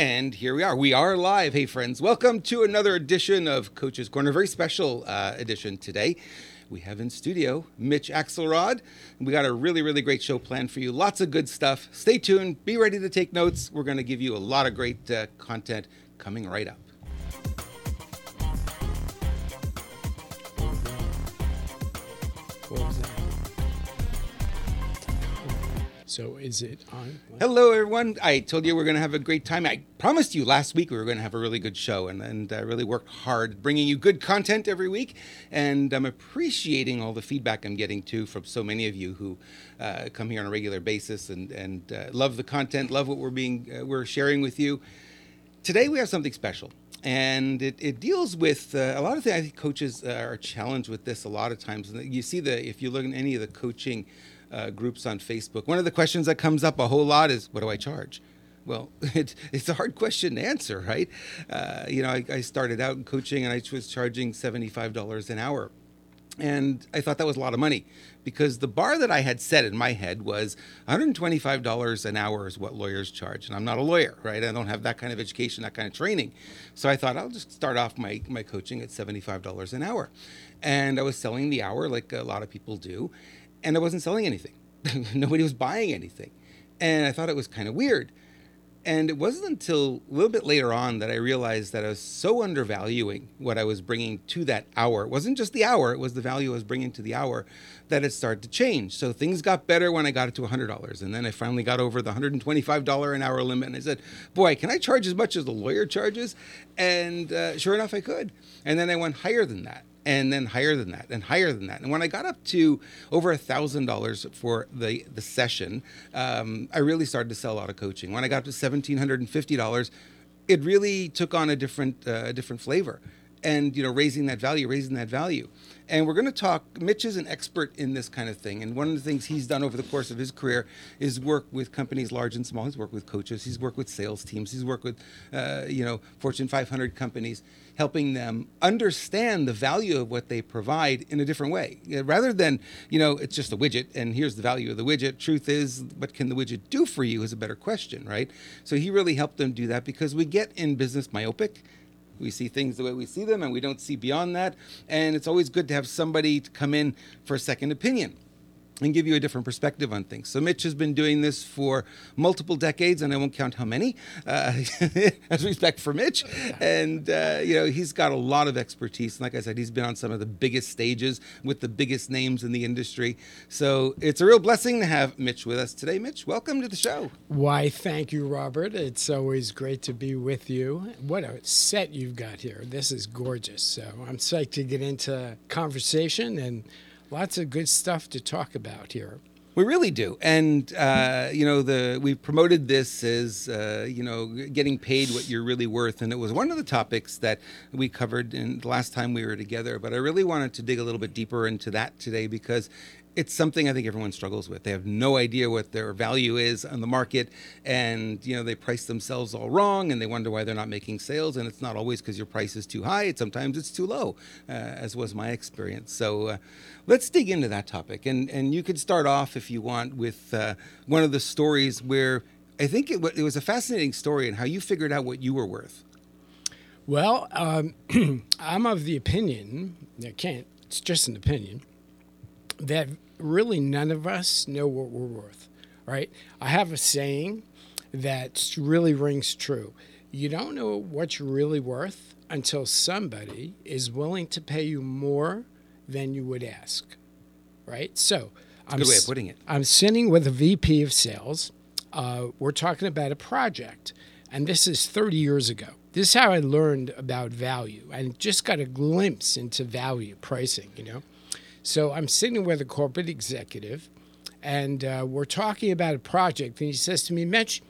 And here we are. We are live. Hey, friends. Welcome to another edition of Coach's Corner. Very special uh, edition today. We have in studio Mitch Axelrod. We got a really, really great show planned for you. Lots of good stuff. Stay tuned. Be ready to take notes. We're going to give you a lot of great uh, content coming right up. So is it on? Hello, everyone. I told you we're going to have a great time. I promised you last week we were going to have a really good show, and, and I really worked hard bringing you good content every week. And I'm appreciating all the feedback I'm getting too from so many of you who uh, come here on a regular basis and and uh, love the content, love what we're being uh, we're sharing with you. Today we have something special. And it, it deals with uh, a lot of things. I think coaches uh, are challenged with this a lot of times. You see the if you look at any of the coaching uh, groups on Facebook. One of the questions that comes up a whole lot is, "What do I charge?" Well, it, it's a hard question to answer, right? Uh, you know, I, I, started out in coaching and I was charging seventy-five dollars an hour, and I thought that was a lot of money because the bar that I had set in my head was one hundred twenty-five dollars an hour is what lawyers charge, and I'm not a lawyer, right? I don't have that kind of education, that kind of training, so I thought I'll just start off my my coaching at seventy-five dollars an hour, and I was selling the hour like a lot of people do and I wasn't selling anything. Nobody was buying anything. And I thought it was kind of weird. And it wasn't until a little bit later on that I realized that I was so undervaluing what I was bringing to that hour. It wasn't just the hour, it was the value I was bringing to the hour that it started to change. So things got better when I got it to $100. And then I finally got over the $125 an hour limit. And I said, boy, can I charge as much as the lawyer charges? And uh, sure enough, I could. And then I went higher than that and then higher than that and higher than that. And when I got up to over a thousand dollars for the the session, um, I really started to sell a lot of coaching. When I got to and fifty dollars, it really took on a different uh, different flavor, and you know raising that value, raising that value. And we're going to talk. Mitch is an expert in this kind of thing. And one of the things he's done over the course of his career is work with companies large and small. He's worked with coaches. He's worked with sales teams. He's worked with, uh, you know, Fortune 500 companies, helping them understand the value of what they provide in a different way. Rather than, you know, it's just a widget and here's the value of the widget. Truth is, what can the widget do for you is a better question, right? So he really helped them do that because we get in business myopic we see things the way we see them and we don't see beyond that. And it's always good to have somebody to come in for a second opinion and give you a different perspective on things. So Mitch has been doing this for multiple decades, and I won't count how many, uh, as respect for Mitch. And uh, you know he's got a lot of expertise. And like I said, he's been on some of the biggest stages with the biggest names in the industry. So it's a real blessing to have Mitch with us today. Mitch, welcome to the show. Why, thank you, Robert. It's always great to be with you. What a set you've got here. This is gorgeous. So I'm psyched to get into conversation and lots of good stuff to talk about here. We really do, and uh, you know the we promoted this as uh, you know getting paid what you're really worth, and it was one of the topics that we covered in the last time we were together. But I really wanted to dig a little bit deeper into that today because it's something I think everyone struggles with. They have no idea what their value is on the market, and you know they price themselves all wrong, and they wonder why they're not making sales. And it's not always because your price is too high; it's sometimes it's too low, uh, as was my experience. So uh, let's dig into that topic, and and you could start off if you want with uh, one of the stories where I think it, it was a fascinating story and how you figured out what you were worth. Well, um, I'm of the opinion. I can't. It's just an opinion that really none of us know what we're worth, right? I have a saying that really rings true. You don't know what you're really worth until somebody is willing to pay you more than you would ask, right? So, I'm, good way of putting it. I'm sitting with a VP of sales. Uh, we're talking about a project, and this is 30 years ago. This is how I learned about value and just got a glimpse into value pricing, you know. So I'm sitting with a corporate executive, and uh, we're talking about a project, and he says to me, Mitch,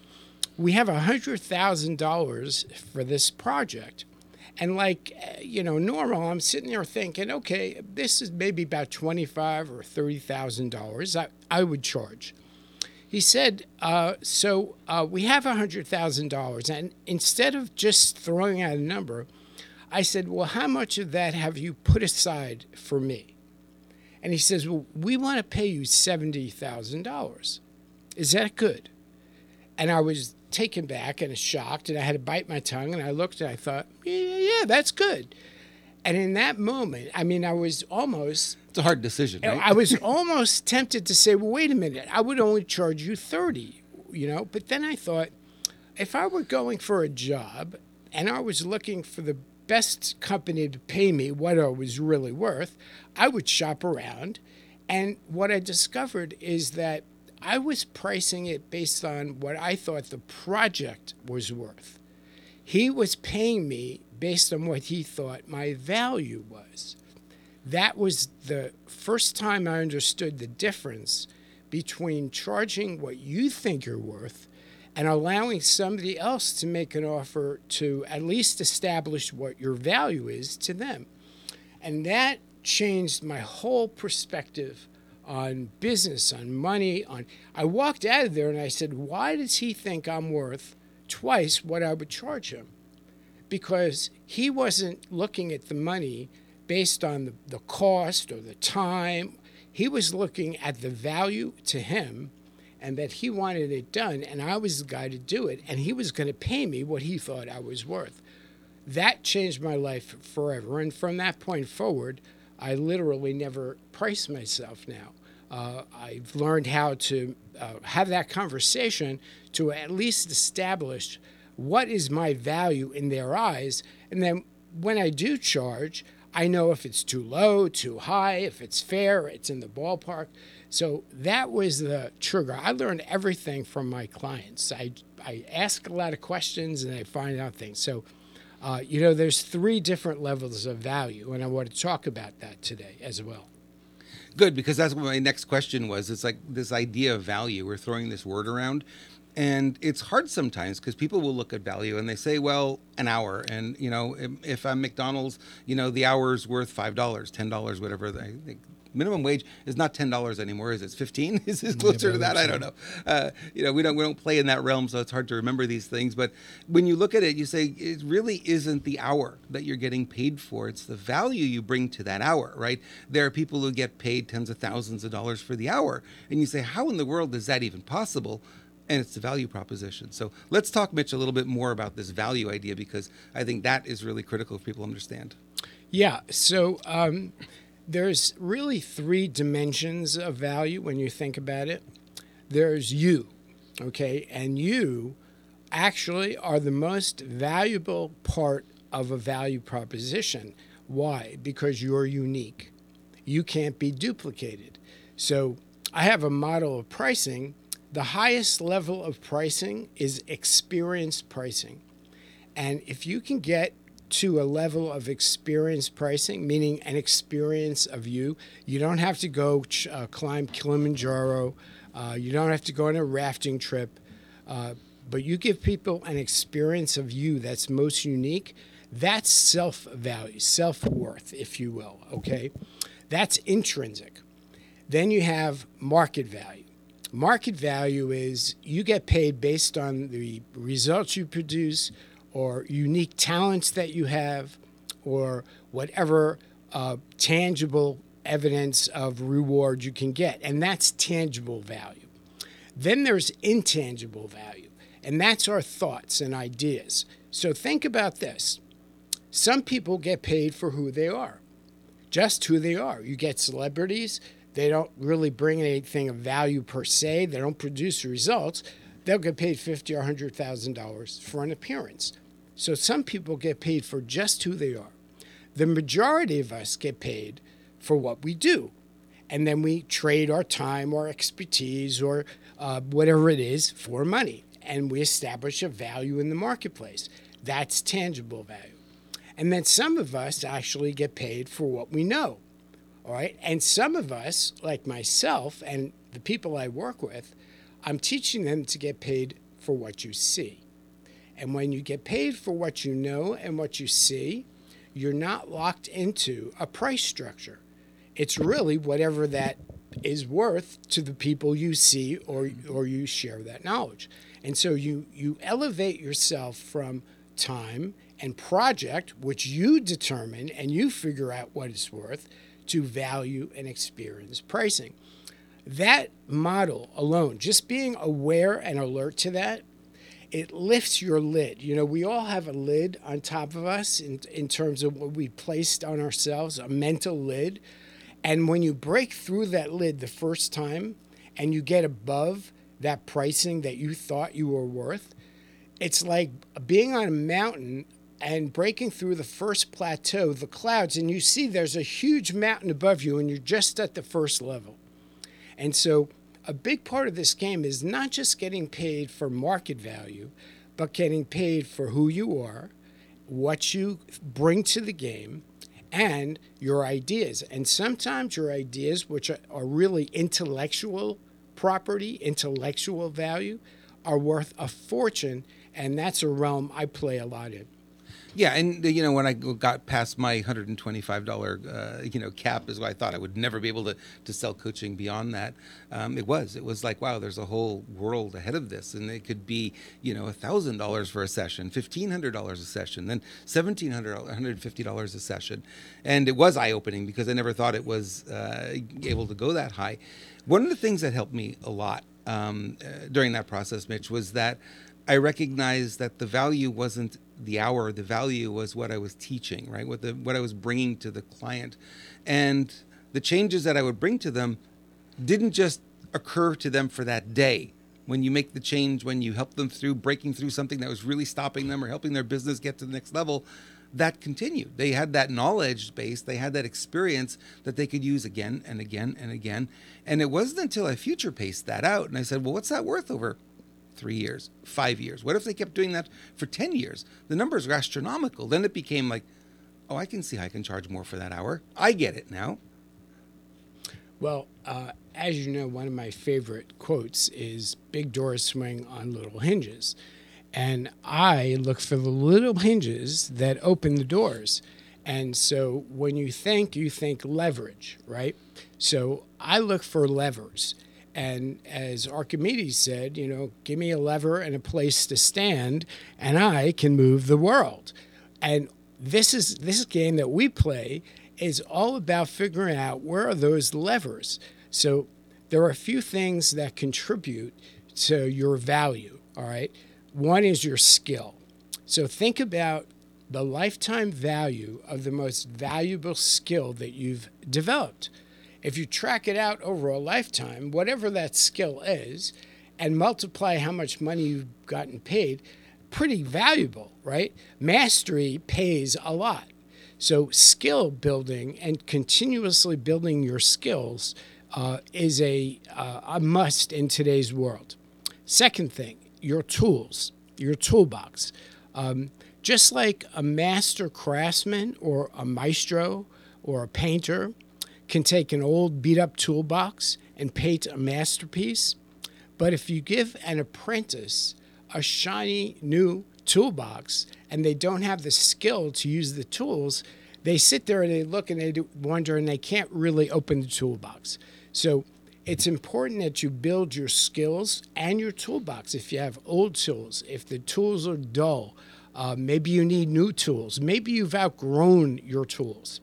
we have $100,000 for this project. And like, uh, you know, normal, I'm sitting there thinking, okay, this is maybe about twenty-five or thirty thousand dollars. I I would charge. He said, uh, so uh, we have hundred thousand dollars, and instead of just throwing out a number, I said, well, how much of that have you put aside for me? And he says, Well, we want to pay you $70,000. Is that good? And I was taken back and shocked, and I had to bite my tongue. And I looked and I thought, yeah, yeah, that's good. And in that moment, I mean, I was almost. It's a hard decision, right? I was almost tempted to say, well, wait a minute, I would only charge you 30, you know? But then I thought, if I were going for a job and I was looking for the best company to pay me what I was really worth, I would shop around. And what I discovered is that I was pricing it based on what I thought the project was worth. He was paying me based on what he thought my value was. That was the first time I understood the difference between charging what you think you're worth and allowing somebody else to make an offer to at least establish what your value is to them. And that changed my whole perspective on business, on money, on I walked out of there and I said, "Why does he think I'm worth twice what I would charge him?" Because he wasn't looking at the money based on the, the cost or the time. He was looking at the value to him and that he wanted it done and I was the guy to do it and he was going to pay me what he thought I was worth. That changed my life forever and from that point forward, I literally never price myself now. Uh, I've learned how to uh, have that conversation to at least establish what is my value in their eyes. And then when I do charge, I know if it's too low, too high, if it's fair, it's in the ballpark. So that was the trigger. I learned everything from my clients. I, I ask a lot of questions and I find out things. So, uh, you know, there's three different levels of value, and I want to talk about that today as well. Good, because that's what my next question was. It's like this idea of value. We're throwing this word around, and it's hard sometimes because people will look at value and they say, "Well, an hour," and you know, if, if I'm McDonald's, you know, the hour's worth five dollars, ten dollars, whatever. They, they minimum wage is not ten dollars anymore. Is it fifteen? Is it closer yeah, to that? I don't know. Uh, you know, we don't we don't play in that realm, so it's hard to remember these things. But when you look at it, you say it really isn't the hour that you're getting paid for. It's the value you bring to that hour, right? There are people who get paid tens of thousands of dollars for the hour, and you say, how in the world is that even possible? and it's the value proposition. So let's talk, Mitch, a little bit more about this value idea because I think that is really critical for people to understand. Yeah. So um, there's really three dimensions of value when you think about it. There's you, okay, and you actually are the most valuable part of a value proposition. Why? Because you're unique. You can't be duplicated. So I have a model of pricing. The highest level of pricing is experience pricing. And if you can get to a level of experience pricing, meaning an experience of you. You don't have to go ch- uh, climb Kilimanjaro. Uh, you don't have to go on a rafting trip. Uh, but you give people an experience of you that's most unique. That's self value, self worth, if you will. Okay. That's intrinsic. Then you have market value. Market value is you get paid based on the results you produce or unique talents that you have or whatever uh, tangible evidence of reward you can get. And that's tangible value. Then there's intangible value, and that's our thoughts and ideas. So think about this some people get paid for who they are, just who they are. You get celebrities, they don't really bring anything of value per se, they don't produce results. They'll get paid fifty or hundred thousand dollars for an appearance. So some people get paid for just who they are. The majority of us get paid for what we do. And then we trade our time or expertise or uh, whatever it is for money. And we establish a value in the marketplace. That's tangible value. And then some of us actually get paid for what we know. All right. And some of us, like myself and the people I work with, I'm teaching them to get paid for what you see. And when you get paid for what you know and what you see, you're not locked into a price structure. It's really whatever that is worth to the people you see or, or you share that knowledge. And so you, you elevate yourself from time and project, which you determine and you figure out what it's worth, to value and experience pricing. That model alone, just being aware and alert to that, it lifts your lid. You know, we all have a lid on top of us in, in terms of what we placed on ourselves, a mental lid. And when you break through that lid the first time and you get above that pricing that you thought you were worth, it's like being on a mountain and breaking through the first plateau, the clouds, and you see there's a huge mountain above you, and you're just at the first level. And so, a big part of this game is not just getting paid for market value, but getting paid for who you are, what you bring to the game, and your ideas. And sometimes your ideas, which are, really intellectual property, intellectual value, are worth a fortune. And that's a realm I play a lot in. Yeah, and you know when I got past my hundred and twenty-five dollar uh, you know cap, is what I thought I would never be able to to sell coaching beyond that. Um, it was it was like wow, there's a whole world ahead of this, and it could be you know thousand dollars for a session, fifteen hundred dollars a session, then seventeen hundred, one hundred fifty dollars a session, and it was eye opening because I never thought it was uh, able to go that high. One of the things that helped me a lot um, uh, during that process, Mitch, was that I recognized that the value wasn't the hour, the value was what I was teaching, right? What the what I was bringing to the client, and the changes that I would bring to them didn't just occur to them for that day. When you make the change, when you help them through breaking through something that was really stopping them or helping their business get to the next level, that continued. They had that knowledge base, they had that experience that they could use again and again and again. And it wasn't until I future paced that out and I said, well, what's that worth over three years, five years? What if they kept doing that for 10 years? The numbers were astronomical. Then it became like, oh, I can see I can charge more for that hour. I get it now. Well, uh, as you know, one of my favorite quotes is Big doors swing on little hinges. And I look for the little hinges that open the doors. And so when you think, you think leverage, right? So I look for levers. And as Archimedes said, you know, give me a lever and a place to stand, and I can move the world. And this is this game that we play is all about figuring out where are those levers. So there are a few things that contribute to your value. All right. One is your skill. So think about the lifetime value of the most valuable skill that you've developed if you track it out over a lifetime, whatever that skill is, and multiply how much money you've gotten paid, pretty valuable, right? Mastery pays a lot. So, skill building and continuously building your skills uh, is a, uh, a must in today's world. Second thing, your tools, your toolbox. Um, just like a master craftsman or a maestro or a painter, can take an old beat up toolbox and paint a masterpiece. But if you give an apprentice a shiny new toolbox and they don't have the skill to use the tools, they sit there and they look and they wonder and they can't really open the toolbox. So it's important that you build your skills and your toolbox. If you have old tools, if the tools are dull, uh, maybe you need new tools, maybe you've outgrown your tools.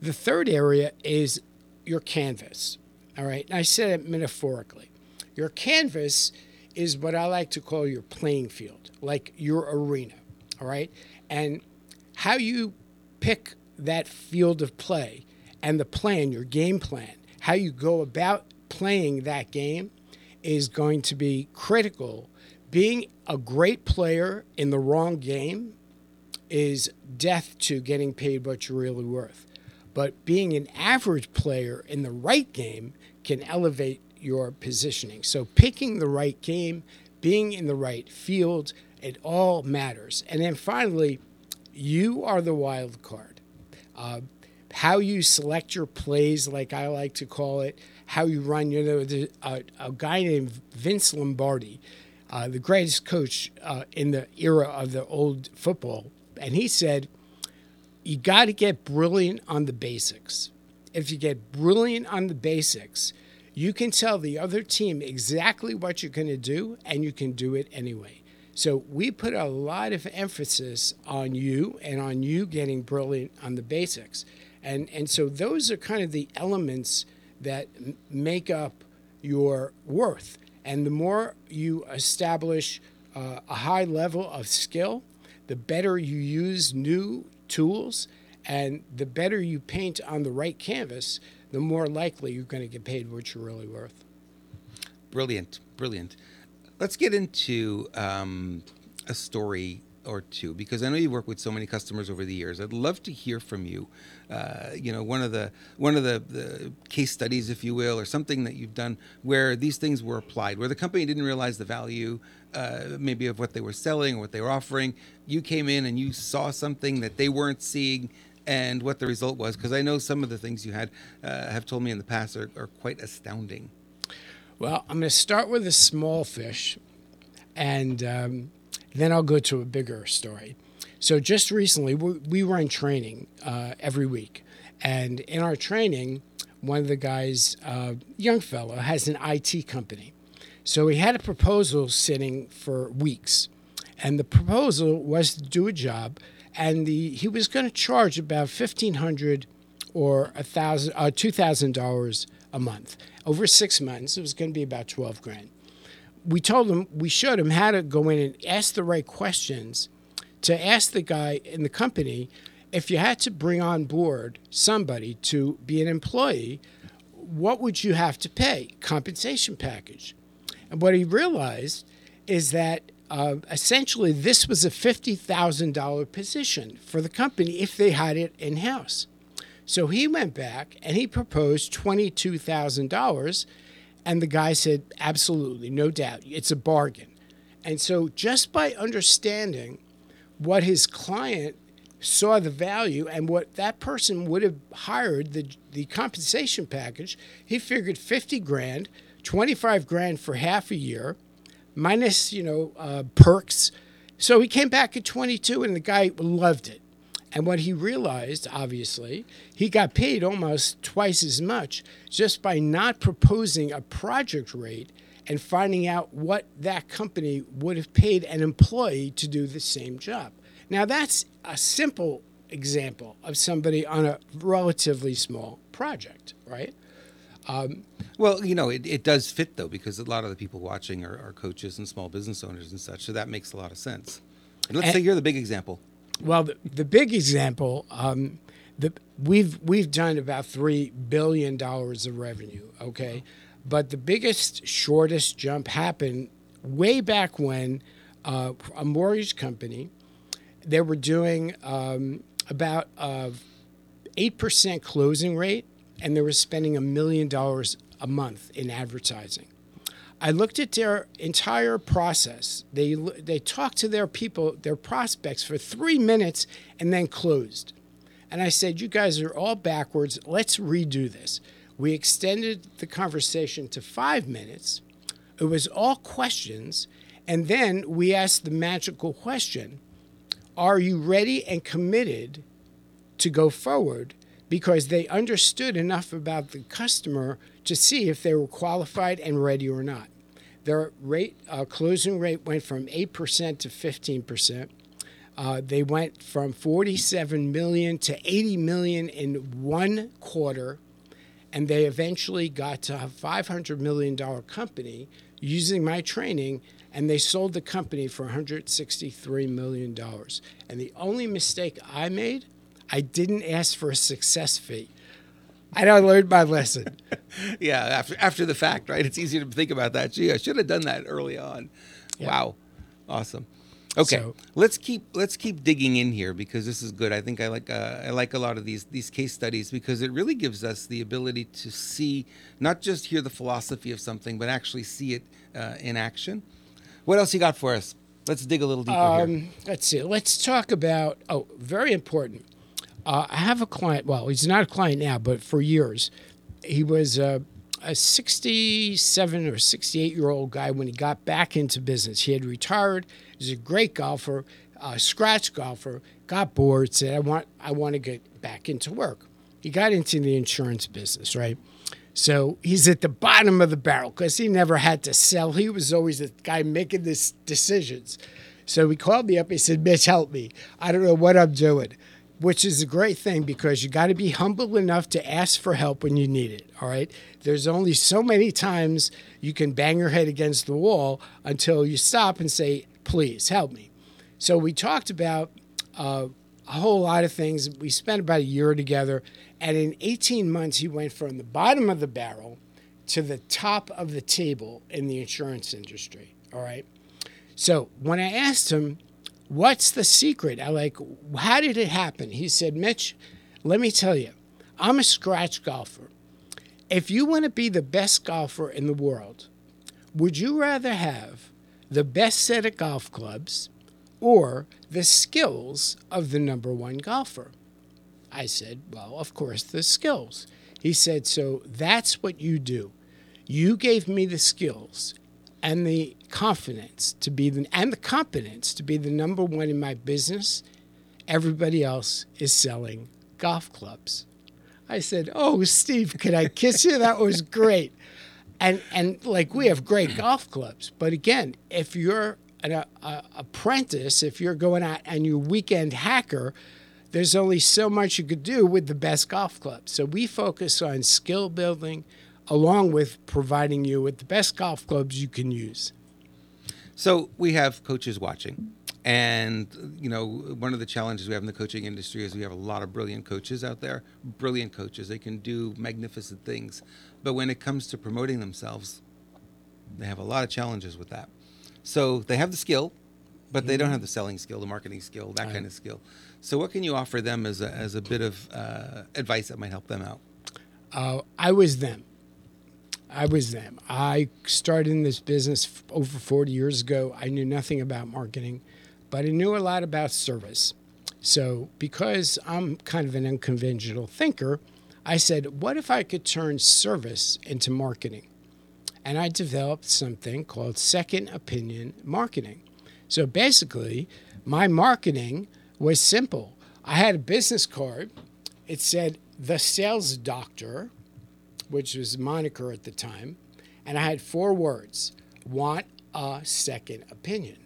The third area is your canvas. All right. And I said it metaphorically. Your canvas is what I like to call your playing field, like your arena. All right. And how you pick that field of play and the plan, your game plan, how you go about playing that game is going to be critical. Being a great player in the wrong game is death to getting paid what you're really worth. But being an average player in the right game can elevate your positioning. So picking the right game, being in the right field, it all matters. And then finally, you are the wild card. Uh, how you select your plays, like I like to call it, how you run. You know, the, uh, a guy named Vince Lombardi, uh, the greatest coach uh, in the era of the old football, and he said, you got to get brilliant on the basics. If you get brilliant on the basics, you can tell the other team exactly what you're going to do, and you can do it anyway. So we put a lot of emphasis on you and on you getting brilliant on the basics. And, and so those are kind of the elements that make up your worth. And the more you establish uh, a high level of skill, the better you use new tools, and the better you paint on the right canvas, the more likely you're going to get paid what you're really worth. Brilliant, brilliant. Let's get into um, a story or two because I know you work with so many customers over the years. I'd love to hear from you. Uh, you know, one of the one of the, the case studies, if you will, or something that you've done where these things were applied, where the company didn't realize the value, uh, maybe of what they were selling or what they were offering. You came in and you saw something that they weren't seeing. And what the result was, because I know some of the things you had uh, have told me in the past are, are quite astounding. Well, I'm going to start with a small fish, and um, then I'll go to a bigger story. So just recently, we, we run training uh, every week, and in our training, one of the guys, uh, young fellow, has an IT company. So he had a proposal sitting for weeks, and the proposal was to do a job, and the he was going to charge about fifteen hundred or a thousand, uh, two thousand dollars a month. Over six months. It was going to be about twelve grand. We told him we showed him how to go in and ask the right questions to ask the guy in the company if you had to bring on board somebody to be an employee what would you have to pay? Compensation package and what he realized is that uh, essentially this was a $50000 position for the company if they had it in-house so he went back and he proposed $22000 and the guy said, absolutely, no doubt, it's a bargain. And so just by understanding what his client saw the value and what that person would have hired the, the compensation package, he figured 50 grand, 25 grand for half a year, minus, you know, uh, perks. So he came back at 22 and the guy loved it. And what he realized, obviously, he got paid almost twice as much just by not proposing a project rate and finding out what that company would have paid an employee to do the same job. Now, that's a simple example of somebody on a relatively small project, right? Um, well, you know, it, it does fit though, because a lot of the people watching are, are coaches and small business owners and such. So that makes a lot of sense. And let's and, say you're the big example. Well, the, the big example, um, the, we've we've done about three billion dollars of revenue. Okay, but the biggest, shortest jump happened way back when uh, a mortgage company they were doing um, about eight percent closing rate, and they were spending a million dollars a month in advertising. I looked at their entire process. They they talked to their people, their prospects for 3 minutes and then closed. And I said, "You guys are all backwards. Let's redo this." We extended the conversation to 5 minutes. It was all questions, and then we asked the magical question, "Are you ready and committed to go forward?" Because they understood enough about the customer to see if they were qualified and ready or not. Their rate uh, closing rate went from 8% to 15%. Uh, they went from 47 million to 80 million in one quarter, and they eventually got to a 500 million dollar company using my training, and they sold the company for 163 million dollars. And the only mistake I made, I didn't ask for a success fee. And I learned my lesson. yeah, after after the fact, right? It's easy to think about that. Gee, I should have done that early on. Yeah. Wow, awesome. Okay, so, let's keep let's keep digging in here because this is good. I think I like uh, I like a lot of these these case studies because it really gives us the ability to see not just hear the philosophy of something, but actually see it uh, in action. What else you got for us? Let's dig a little deeper um, here. Let's see. Let's talk about oh, very important uh, I have a client. Well, he's not a client now, but for years, he was a 67 or 68 year old guy when he got back into business. He had retired. He's a great golfer, a scratch golfer. Got bored, said, "I want, I want to get back into work." He got into the insurance business, right? So he's at the bottom of the barrel because he never had to sell. He was always the guy making these decisions. So he called me up. He said, Mitch, help me. I don't know what I'm doing which is a great thing because you got to be humble enough to ask for help when you need it. All right. There's only so many times you can bang your head against the wall until you stop and say, please help me. So we talked about uh, a whole lot of things. We spent about a year together, and in 18 months, he went from the bottom of the barrel to the top of the table in the insurance industry. All right. So when I asked him, What's the secret? I like, how did it happen? He said, Mitch, let me tell you, I'm a scratch golfer. If you want to be the best golfer in the world, would you rather have the best set of golf clubs or the skills of the number one golfer? I said, Well, of course, the skills. He said, So that's what you do. You gave me the skills and the confidence to be the, and the competence to be the number one in my business. Everybody else is selling golf clubs. I said, "Oh, Steve, could I kiss you? That was great." And and like we have great golf clubs, but again, if you're an a, a apprentice, if you're going out and you're weekend hacker, there's only so much you could do with the best golf clubs. So we focus on skill building, along with providing you with the best golf clubs you can use. So we have coaches watching. And, you know, one of the challenges we have in the coaching industry is we have a lot of brilliant coaches out there, brilliant coaches. They can do magnificent things. But when it comes to promoting themselves, they have a lot of challenges with that. So they have the skill, but they don't have the selling skill, the marketing skill, that Right. kind of skill. So what can you offer them as a, as a bit of uh, advice that might help them out? Uh, I was them. I was them. I started in this business f- over 40 years ago. I knew nothing about marketing, but I knew a lot about service. So, because I'm kind of an unconventional thinker, I said, what if I could turn service into marketing? And I developed something called second opinion marketing. So, basically, my marketing was simple. I had a business card. It said, the sales doctor, which was moniker at the time, and I had four words want a second opinion.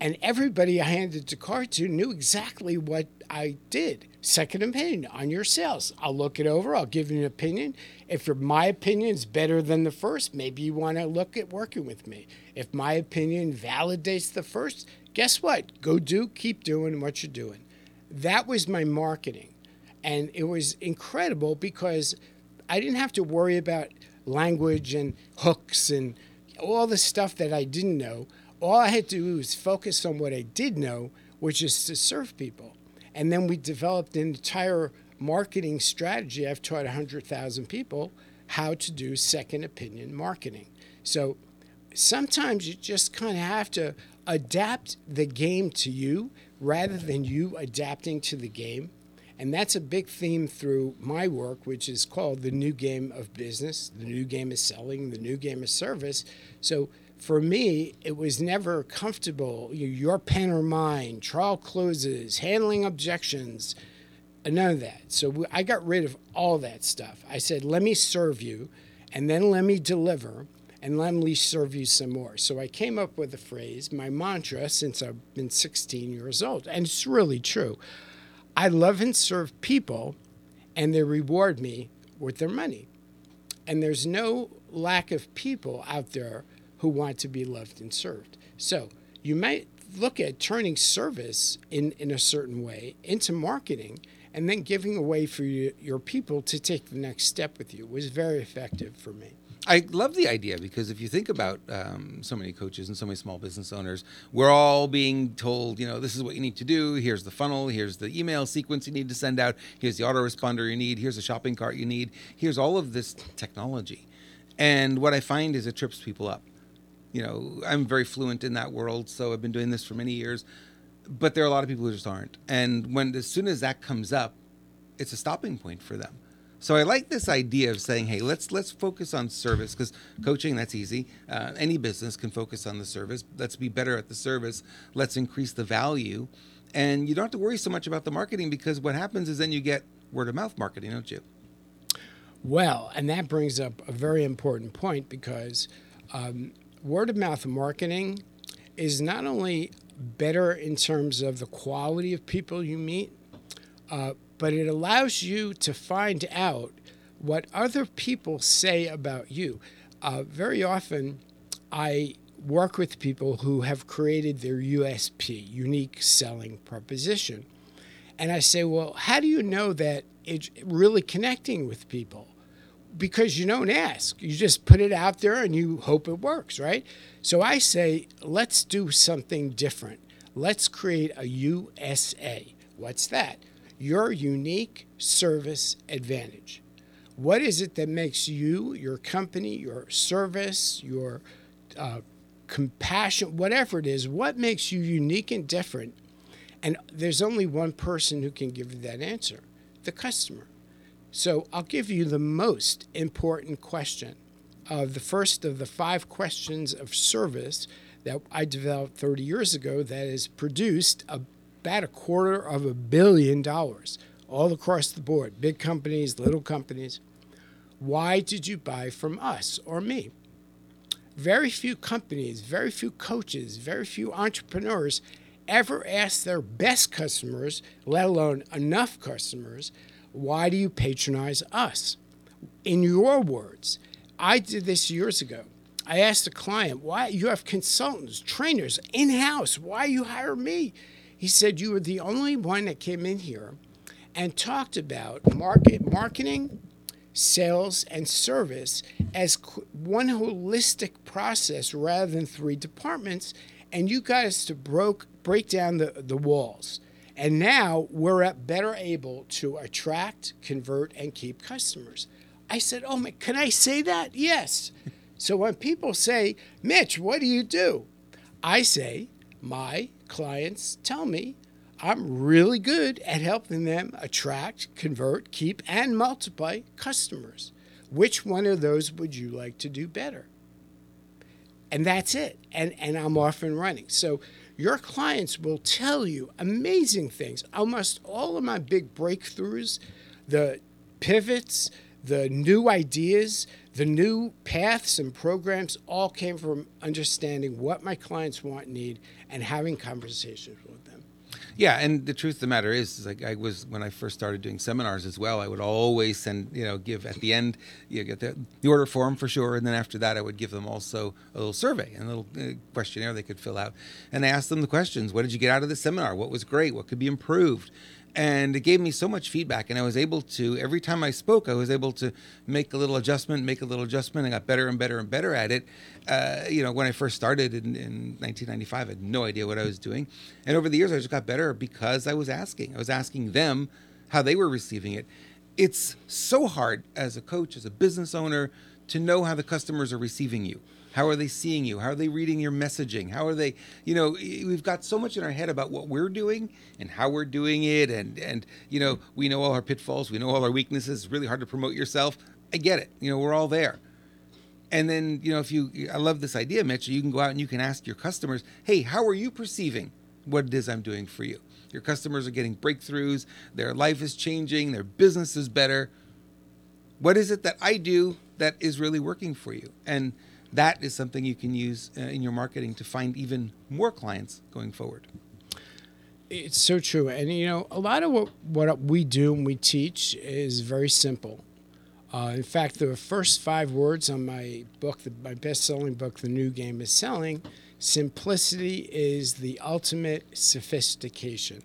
And everybody I handed the card to knew exactly what I did. Second opinion on your sales. I'll look it over, I'll give you an opinion. If my opinion is better than the first, maybe you want to look at working with me. If my opinion validates the first, guess what? Go do, keep doing what you're doing. That was my marketing. And it was incredible because I didn't have to worry about language and hooks and all the stuff that I didn't know. All I had to do was focus on what I did know, which is to serve people. And then we developed an entire marketing strategy. I've taught 100,000 people how to do second opinion marketing. So sometimes you just kind of have to adapt the game to you rather than you adapting to the game. And that's a big theme through my work, which is called the new game of business, the new game of selling, the new game of service. So for me, it was never comfortable. Your pen or mine, trial closes, handling objections, none of that. So I got rid of all that stuff. I said, let me serve you, and then let me deliver, and let me serve you some more. So I came up with a phrase, my mantra since I've been 16 years old, and it's really true. I love and serve people, and they reward me with their money. And there's no lack of people out there who want to be loved and served. So you might look at turning service in, in a certain way into marketing and then giving away for you, your people to take the next step with you was very effective for me. I love the idea because if you think about um, so many coaches and so many small business owners, we're all being told, you know, this is what you need to do. Here's the funnel. Here's the email sequence you need to send out. Here's the autoresponder you need. Here's the shopping cart you need. Here's all of this technology. And what I find is it trips people up. You know, I'm very fluent in that world, so I've been doing this for many years. But there are a lot of people who just aren't. And when as soon as that comes up, it's a stopping point for them. So I like this idea of saying, "Hey, let's let's focus on service because coaching that's easy. Uh, any business can focus on the service. Let's be better at the service. Let's increase the value, and you don't have to worry so much about the marketing because what happens is then you get word of mouth marketing, don't you? Well, and that brings up a very important point because um, word of mouth marketing is not only better in terms of the quality of people you meet, uh, but it allows you to find out what other people say about you. Uh, very often, I work with people who have created their USP, unique selling proposition. And I say, well, how do you know that it's really connecting with people? Because you don't ask. You just put it out there and you hope it works, right? So I say, let's do something different. Let's create a USA. What's that? Your unique service advantage. What is it that makes you, your company, your service, your uh, compassion, whatever it is, what makes you unique and different? And there's only one person who can give you that answer the customer. So I'll give you the most important question. of the first of the five questions of service that I developed 30 years ago that has produced about a quarter of a billion dollars all across the board, big companies, little companies. Why did you buy from us or me? Very few companies, very few coaches, very few entrepreneurs ever ask their best customers, let alone enough customers, why do you patronize us? In your words, I did this years ago. I asked a client, why you have consultants, trainers in house, why you hire me? He said, You were the only one that came in here and talked about market marketing, sales, and service as one holistic process rather than three departments. And you guys to broke break down the, the walls. And now we're better able to attract, convert, and keep customers. I said, Oh, my, can I say that? Yes. so when people say, Mitch, what do you do? I say, My clients tell me I'm really good at helping them attract, convert, keep, and multiply customers. Which one of those would you like to do better? And that's it. And, and I'm off and running. So your clients will tell you amazing things. Almost all of my big breakthroughs, the pivots, the new ideas, the new paths and programs all came from understanding what my clients want and need and having conversations with them. Yeah, and the truth of the matter is, is like I was when I first started doing seminars as well. I would always send, you know, give at the end, you get the, the order form for sure, and then after that, I would give them also a little survey and a little uh, questionnaire they could fill out, and I asked them the questions: What did you get out of the seminar? What was great? What could be improved? And it gave me so much feedback and i was able to every time i spoke i was able to make a little adjustment make a little adjustment i got better and better and better at it. Uh, you know when i first started in, in 1995 i had no idea what i was doing. And over the years i just got better because i was asking. I was asking them how they were receiving it. It's so hard as a coach as a business owner to know how the customers are receiving you how are they seeing you? How are they reading your messaging? How are they, you know, we've got so much in our head about what we're doing and how we're doing it. And, and, you know, we know all our pitfalls, we know all our weaknesses. It's really hard to promote yourself. I get it. You know, we're all there. And then, you know, if you, I love this idea, Mitch, you can go out and you can ask your customers, hey, how are you perceiving what it is I'm doing for you? Your customers are getting breakthroughs, their life is changing, their business is better. What is it that I do that is really working for you? And that is something you can use uh, in your marketing to find even more clients going forward. It's so true. And, you know, a lot of what, what we do and we teach is very simple. Uh, in fact, the first five words on my book, the, my best selling book, The New Game is Selling, simplicity is the ultimate sophistication.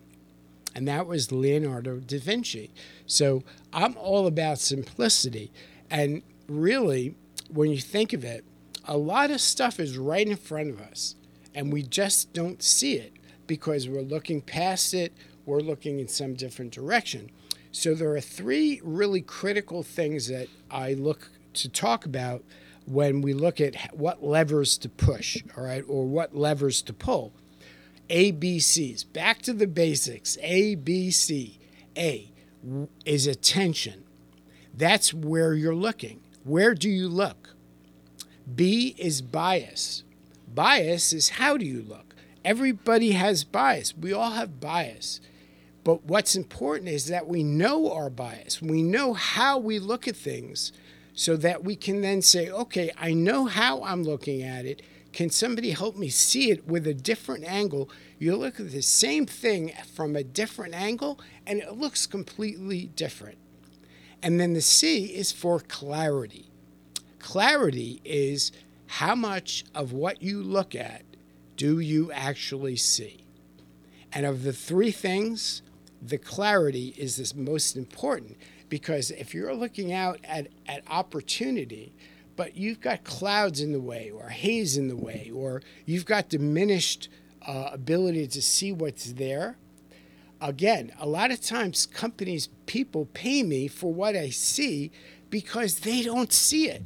And that was Leonardo da Vinci. So I'm all about simplicity. And really, when you think of it, a lot of stuff is right in front of us, and we just don't see it because we're looking past it, we're looking in some different direction. So, there are three really critical things that I look to talk about when we look at what levers to push, all right, or what levers to pull. ABCs, back to the basics. ABC. A is attention. That's where you're looking. Where do you look? B is bias. Bias is how do you look? Everybody has bias. We all have bias. But what's important is that we know our bias. We know how we look at things so that we can then say, okay, I know how I'm looking at it. Can somebody help me see it with a different angle? You look at the same thing from a different angle and it looks completely different. And then the C is for clarity clarity is how much of what you look at do you actually see? And of the three things, the clarity is the most important because if you're looking out at, at opportunity, but you've got clouds in the way or haze in the way, or you've got diminished uh, ability to see what's there, again, a lot of times companies, people pay me for what I see because they don't see it.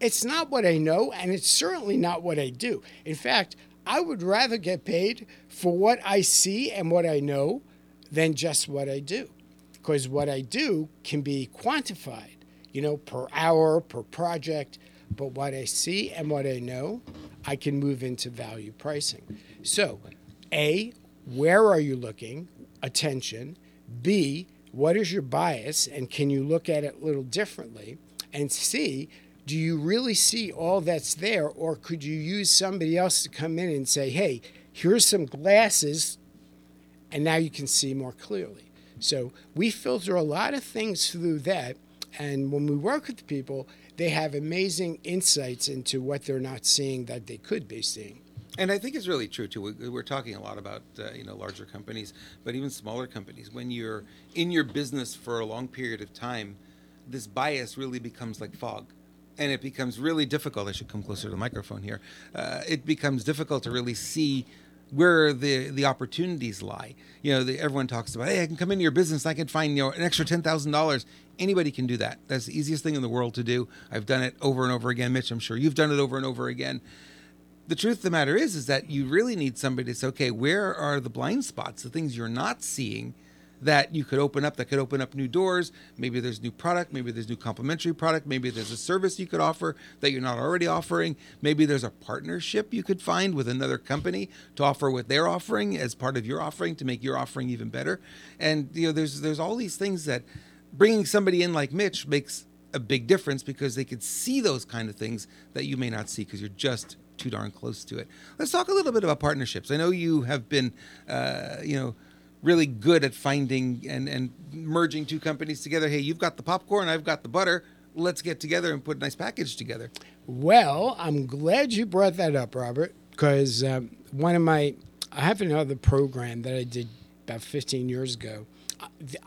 It's not what I know, and it's certainly not what I do. In fact, I would rather get paid for what I see and what I know than just what I do. Because what I do can be quantified, you know, per hour, per project. But what I see and what I know, I can move into value pricing. So, A, where are you looking? Attention. B, what is your bias? And can you look at it a little differently? And C, do you really see all that's there? Or could you use somebody else to come in and say, hey, here's some glasses, and now you can see more clearly? So we filter a lot of things through that. And when we work with people, they have amazing insights into what they're not seeing that they could be seeing. And I think it's really true too. We're talking a lot about uh, you know larger companies, but even smaller companies. When you're in your business for a long period of time, this bias really becomes like fog and it becomes really difficult. I should come closer to the microphone here. Uh, it becomes difficult to really see where the the opportunities lie. You know, the, everyone talks about, hey, I can come into your business, I can find you know an extra ten thousand dollars. Anybody can do that. That's the easiest thing in the world to do. I've done it over and over again, Mitch. I'm sure you've done it over and over again. The truth of the matter is, is that you really need somebody to say, okay, where are the blind spots, the things you're not seeing? That you could open up that could open up new doors. Maybe there's new product, maybe there's new complementary product, maybe there's a service you could offer that you're not already offering. Maybe there's a partnership you could find with another company to offer what they're offering as part of your offering to make your offering even better. And you know, there's there's all these things that bringing somebody in like Mitch makes a big difference because they could see those kind of things that you may not see because you're just too darn close to it. Let's talk a little bit about partnerships. I know you have been, uh, you know, really good at finding and, and merging two companies together. Hey, you've got the popcorn, I've got the butter. Let's get together and put a nice package together. Well, I'm glad you brought that up, Robert, because um, one of my, I have another program that I did about 15 years ago.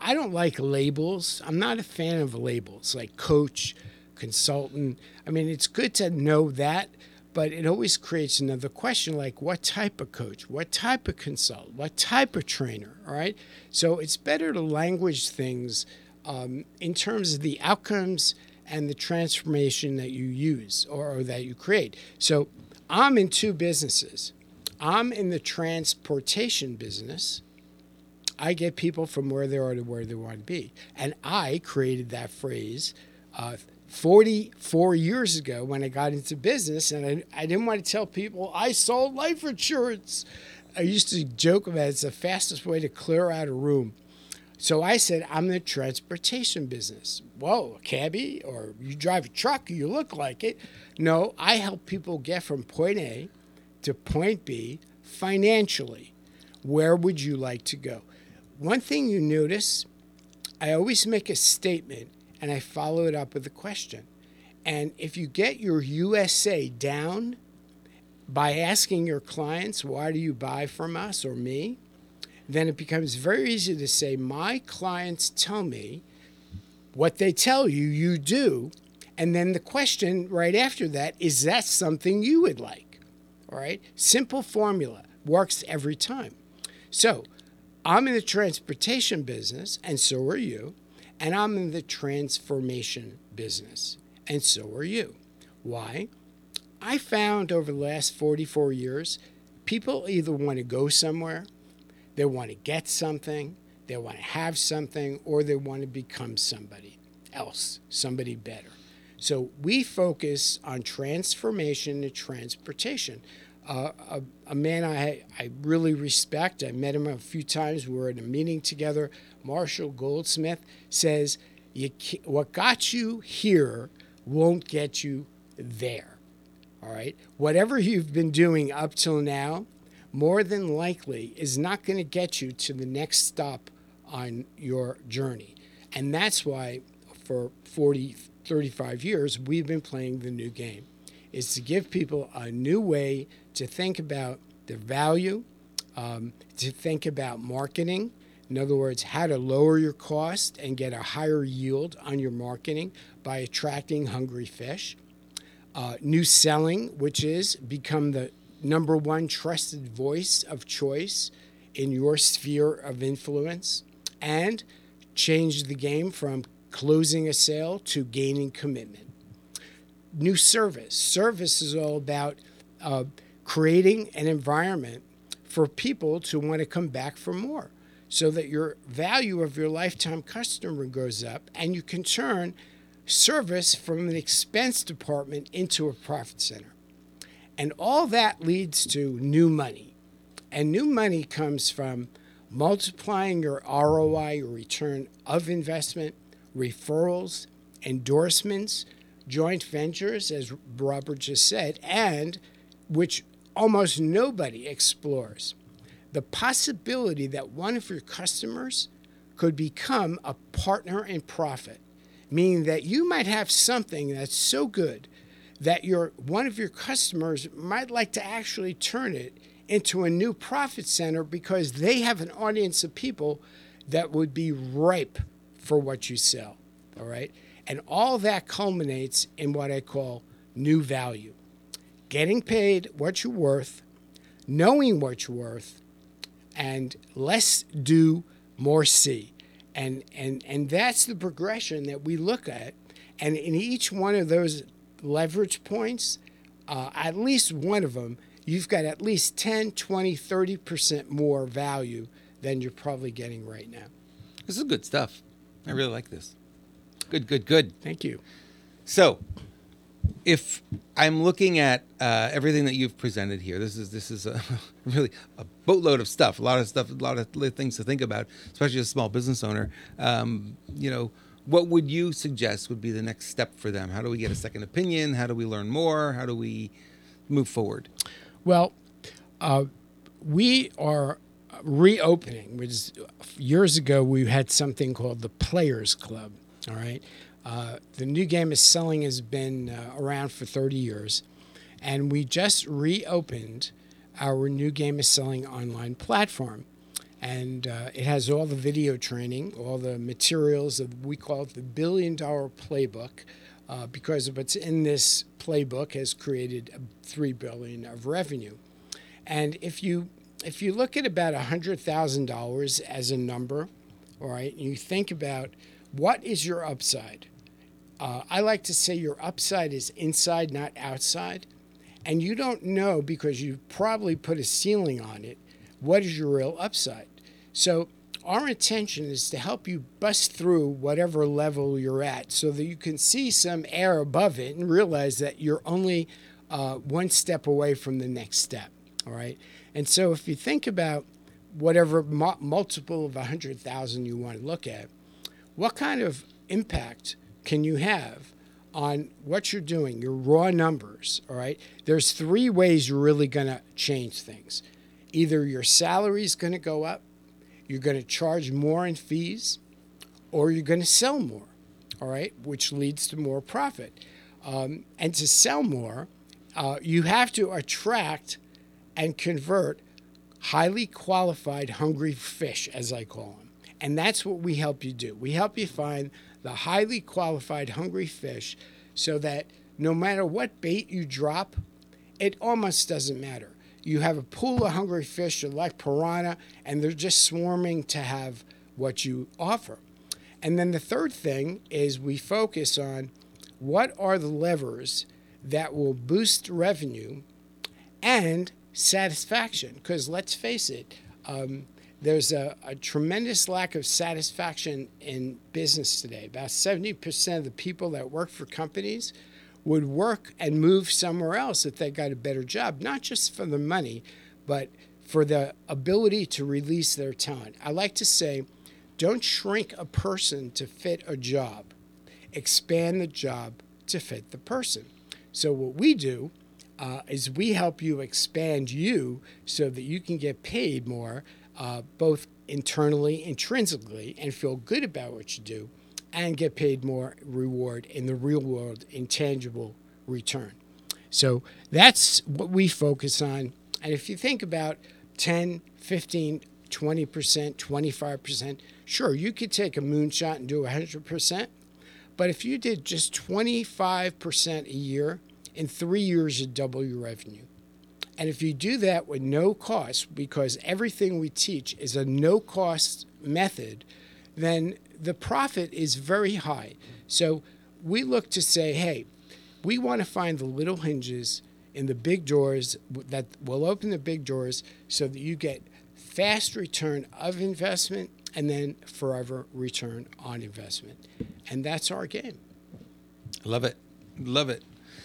I don't like labels. I'm not a fan of labels like coach, consultant. I mean, it's good to know that, but it always creates another question like what type of coach what type of consultant what type of trainer all right? So it's better to language things um, in terms of the outcomes and the transformation that you use or, or that you create. So i'm in two businesses. I'm in the transportation business. I get people from where they are to where they want to be. And i created that phrase uh, 44 years ago when I got into business, and I, I didn't want to tell people I sold life insurance. I used to joke about it, it's the fastest way to clear out a room. So I said, I'm in the transportation business. Whoa, a cabbie? Or you drive a truck, you look like it. No, I help people get from point A to point B financially. Where would you like to go? One thing you notice, I always make a statement and I follow it up with a question. And if you get your USA down by asking your clients, why do you buy from us or me? Then it becomes very easy to say, my clients tell me what they tell you, you do. And then the question right after that is that something you would like? All right. Simple formula works every time. So I'm in the transportation business, and so are you. And I'm in the transformation business, and so are you. Why? I found over the last 44 years, people either want to go somewhere, they want to get something, they want to have something, or they want to become somebody else, somebody better. So we focus on transformation and transportation. Uh, a, a, man I, I really respect, I met him a few times. We were at a meeting together. Marshall Goldsmith says, you What got you here won't get you there. All right? Whatever you've been doing up till now, more than likely is not going to get you to the next stop on your journey. And that's why for 40, 35 years, we've been playing the new game. is to give people a new way to think about their value, um, to think about marketing. In other words, how to lower your cost and get a higher yield on your marketing by attracting hungry fish. Uh, new selling, which is become the number one trusted voice of choice in your sphere of influence, and change the game from closing a sale to gaining commitment. New service. Service is all about uh, creating an environment for people to want to come back for more so that your value of your lifetime customer goes up and you can turn service from an expense department into a profit center. And all that leads to new money. And new money comes from multiplying your ROI, your return of investment, referrals, endorsements, joint ventures, as Robert just said, and which almost nobody explores the possibility that one of your customers could become a partner in profit, meaning that you might have something that's so good that your one of your customers might like to actually turn it into a new profit center because they have an audience of people that would be ripe for what you sell. All right? And all that culminates in what I call new value. Getting paid what you're worth, knowing what you're worth, and less do, more see. And, and, and that's the progression that we look at. And in each one of those leverage points, uh, at least one of them, you've got at least 10, 20, 30% more value than you're probably getting right now. This is good stuff. I really like this. Good, good, good. Thank you. So, if I'm looking at uh, everything that you've presented here, this is this is a, really a boatload of stuff, a lot of stuff, a lot of things to think about, especially as a small business owner. Um, you know, what would you suggest would be the next step for them? How do we get a second opinion? How do we learn more? How do we move forward? Well, uh, we are reopening. Which years ago we had something called the Players Club. All right, uh, the new game of selling has been uh, around for 30 years, and we just reopened our new game of selling online platform. And uh, it has all the video training, all the materials of we call it the billion dollar playbook, uh, because what's in this playbook has created three billion of revenue. And if you if you look at about hundred thousand dollars as a number, all right, you think about what is your upside, uh, I like to say your upside is inside, not outside. And you don't know because you probably put a ceiling on it what is your real upside. So, our intention is to help you bust through whatever level you're at so that you can see some air above it and realize that you're only uh, one step away from the next step. All right. And so, if you think about whatever mu- multiple of 100,000 you want to look at, what kind of impact can you have on what you're doing, your raw numbers, all right? There's three ways you're really going to change things. Either your salary is going to go up, you're going to charge more in fees, or you're going to sell more, all right, which leads to more profit. Um, and to sell more, uh, you have to attract and convert highly qualified, hungry fish, as I call them. And that's what we help you do. We help you find the highly qualified hungry fish so that no matter what bait you drop, it almost doesn't matter. You have a pool of hungry fish like piranha, and they're just swarming to have what you offer. And then the third thing is we focus on what are the levers that will boost revenue and satisfaction. Because let's face it, um, there's a, a, tremendous lack of satisfaction in business today. About 70% of the people that work for companies would work and move somewhere else if they got a better job, not just for the money, but for the ability to release their talent. I like to say, don't shrink a person to fit a job, expand the job to fit the person. So, what we do uh, is we help you expand you so that you can get paid more uh, both internally, intrinsically, and feel good about what you do, and get paid more reward in the real world, intangible return. So that's what we focus on. And if you think about 10, 15, 20%, 25%, sure, you could take a moonshot and do 100%. But if you did just 25% a year, in three years, you double your revenue. And if you do that with no cost, because everything we teach is a no cost method, then the profit is very high. So we look to say, hey, we want to find the little hinges in the big doors that will open the big doors so that you get fast return of investment and then forever return on investment. And that's our game. Love it. Love it.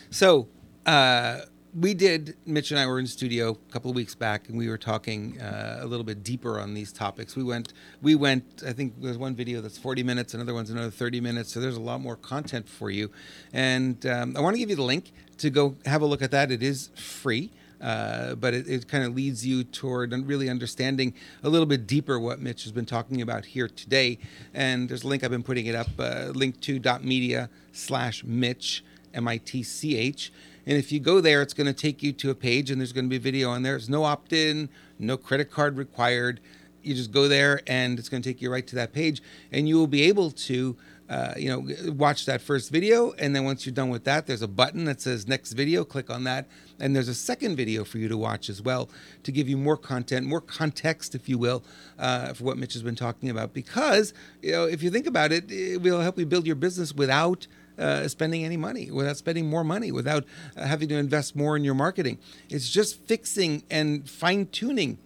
So, uh, we did. Mitch and I were in studio a couple of weeks back, and we were talking uh, a little bit deeper on these topics. We went, we went. I think there's one video that's 40 minutes, another one's another 30 minutes. So there's a lot more content for you, and um, I want to give you the link to go have a look at that. It is free. Uh, but it, it kind of leads you toward really understanding a little bit deeper what Mitch has been talking about here today. And there's a link I've been putting it up, uh, link to media slash Mitch, M I T C H. And if you go there, it's going to take you to a page and there's going to be video on there. There's no opt in, no credit card required. You just go there and it's going to take you right to that page. And you will be able to, uh, you know, watch that first video. And then once you're done with that, there's a button that says next video. Click on that. And there's a second video for you to watch as well to give you more content, more context, if you will, uh, for what Mitch has been talking about. Because, you know, if you think about it, it will help you build your business without uh, spending any money, without spending more money, without uh, having to invest more in your marketing. It's just fixing and fine tuning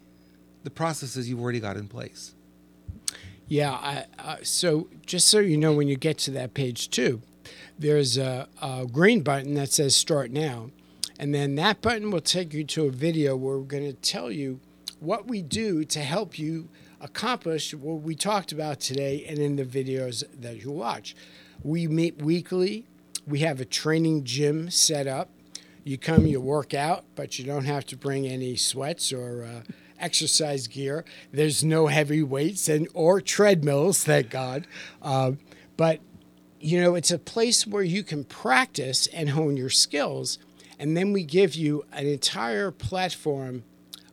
the processes you've already got in place. Yeah. I, uh, so just so you know, when you get to that page too, there's a, a green button that says Start Now. And then that button will take you to a video where we're going to tell you what we do to help you accomplish what we talked about today and in the videos that you watch. We meet weekly. We have a training gym set up. You come, you work out, but you don't have to bring any sweats or uh, exercise gear. There's no heavy weights and or treadmills, thank God. Uh, but you know, it's a place where you can practice and hone your skills. And then we give you an entire platform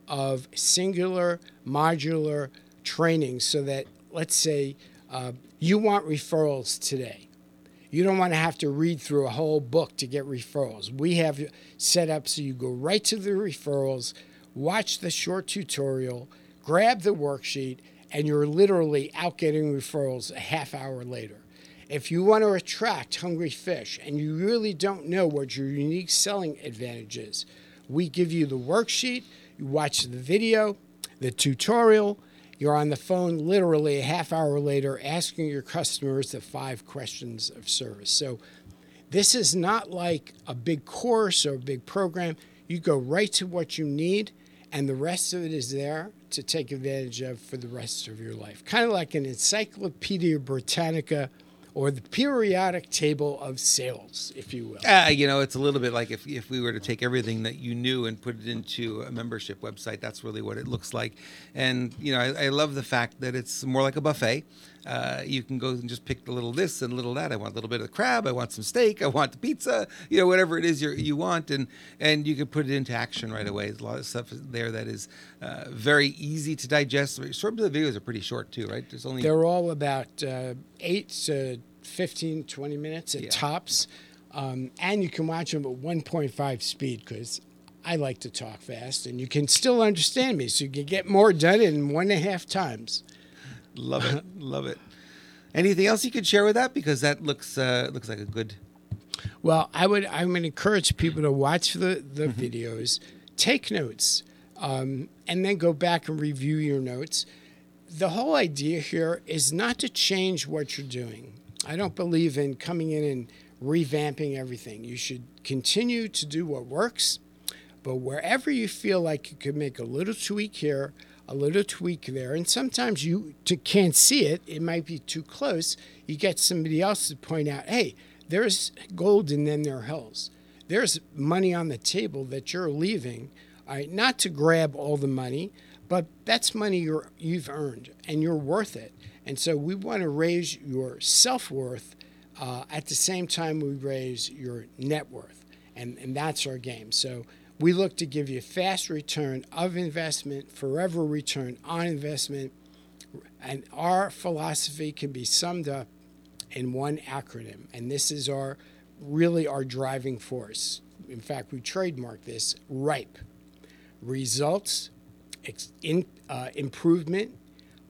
of singular, modular training so that, let's say, uh, you want referrals today. You don't want to have to read through a whole book to get referrals. We have set up so you go right to the referrals, watch the short tutorial, grab the worksheet, and you're literally out getting referrals a half hour later. If you want to attract hungry fish and you really don't know what your unique selling advantage is, we give you the worksheet, you watch the video, the tutorial, you're on the phone literally a half hour later asking your customers the five questions of service. So this is not like a big course or a big program. You go right to what you need, and the rest of it is there to take advantage of for the rest of your life. Kind of like an Encyclopedia Britannica or the periodic table of sales, if you will. Uh, you know, it's a little bit like if, if we were to take everything that you knew and put it into a membership website, that's really what it looks like. And, you know, I, I love the fact that it's more like a buffet. Uh, you can go and just pick a little this and a little that. I want a little bit of the crab. I want some steak. I want the pizza. You know, whatever it is you want, and and you can put it into action right away. There's a lot of stuff there that is uh, very easy to digest. Of the videos are pretty short too, right? There's only they're all about uh, eight to 15, 20 minutes at yeah. tops. Um, and you can watch them at 1.5 speed because I like to talk fast and you can still understand me. So you can get more done in one and a half times. Love it. Love it. Anything else you could share with that? Because that looks uh, looks like a good. Well, I would I would encourage people to watch the, the mm-hmm. videos, take notes, um, and then go back and review your notes. The whole idea here is not to change what you're doing. I don't believe in coming in and revamping everything. You should continue to do what works, but wherever you feel like you could make a little tweak here, a little tweak there, and sometimes you can't see it, it might be too close. You get somebody else to point out, hey, there's gold and then there are hills. There's money on the table that you're leaving, all right, not to grab all the money, but that's money you're, you've earned and you're worth it. And so we want to raise your self worth uh, at the same time we raise your net worth. And, and that's our game. So we look to give you fast return of investment, forever return on investment. And our philosophy can be summed up in one acronym. And this is our really our driving force. In fact, we trademark this RIPE results, ex- in, uh, improvement,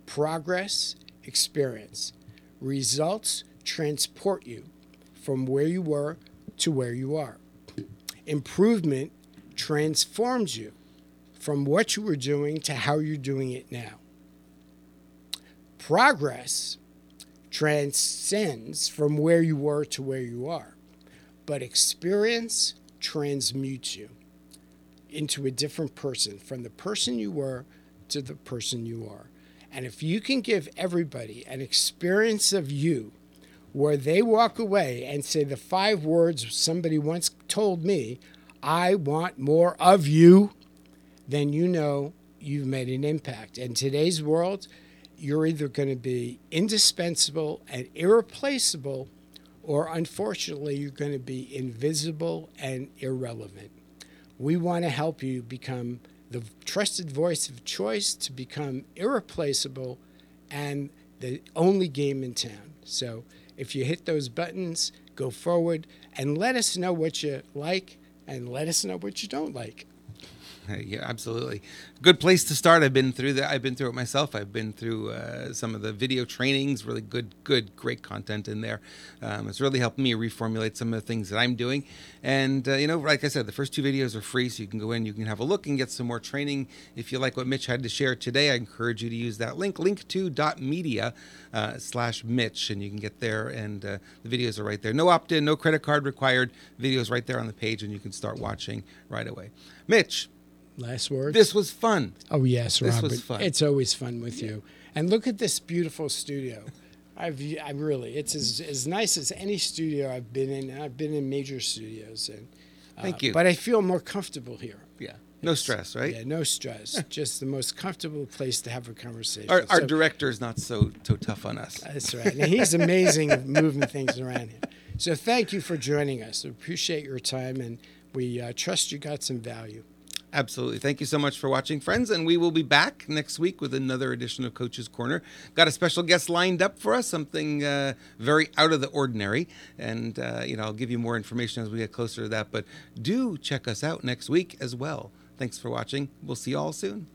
progress, experience. Results transport you from where you were to where you are. Improvement transforms you from what you were doing to how you're doing it now. Progress transcends from where you were to where you are, but experience transmutes you into a different person, from the person you were to the person you are. And if you can give everybody an experience of you where they walk away and say the five words somebody once told me, I want more of you, then you know you've made an impact. In today's world, you're either going to be indispensable and irreplaceable, or unfortunately, you're going to be invisible and irrelevant. We want to help you become the trusted voice of choice to become irreplaceable and the only game in town. So if you hit those buttons, go forward and let us know what you like and let us know what you don't like. Yeah, absolutely. Good place to start. I've been through that. I've been through it myself. I've been through uh, some of the video trainings. Really good, good, great content in there. Um, it's really helped me reformulate some of the things that I'm doing. And uh, you know, like I said, the first two videos are free, so you can go in, you can have a look and get some more training. If you like what Mitch had to share today, I encourage you to use that link, link to dot media uh, slash Mitch, and you can get there. And uh, the videos are right there. No opt-in, no credit card required. Videos right there on the page, and you can start watching right away. Mitch. Last word. This was fun. Oh yes, This Robert. was fun. It's always fun with you. And look at this beautiful studio. I've I really it's as as nice as any studio I've been in. I've been in major studios and uh, Thank you. But I feel more comfortable here. Yeah. No stress, right? Yeah, no stress. Just the most comfortable place to have a conversation. Our, our So- director's not so so tough on us. That's right. And he's amazing at moving things around here. So thank you for joining us. We appreciate your time and we uh, trust you got some value. Absolutely. Thank you so much for watching, friends. And we will be back next week with another edition of Coach's Corner. Got a special guest lined up for us, something uh, very out of the ordinary. And, uh, you know, I'll give you more information as we get closer to that. But do check us out next week as well. Thanks for watching. We'll see you all soon.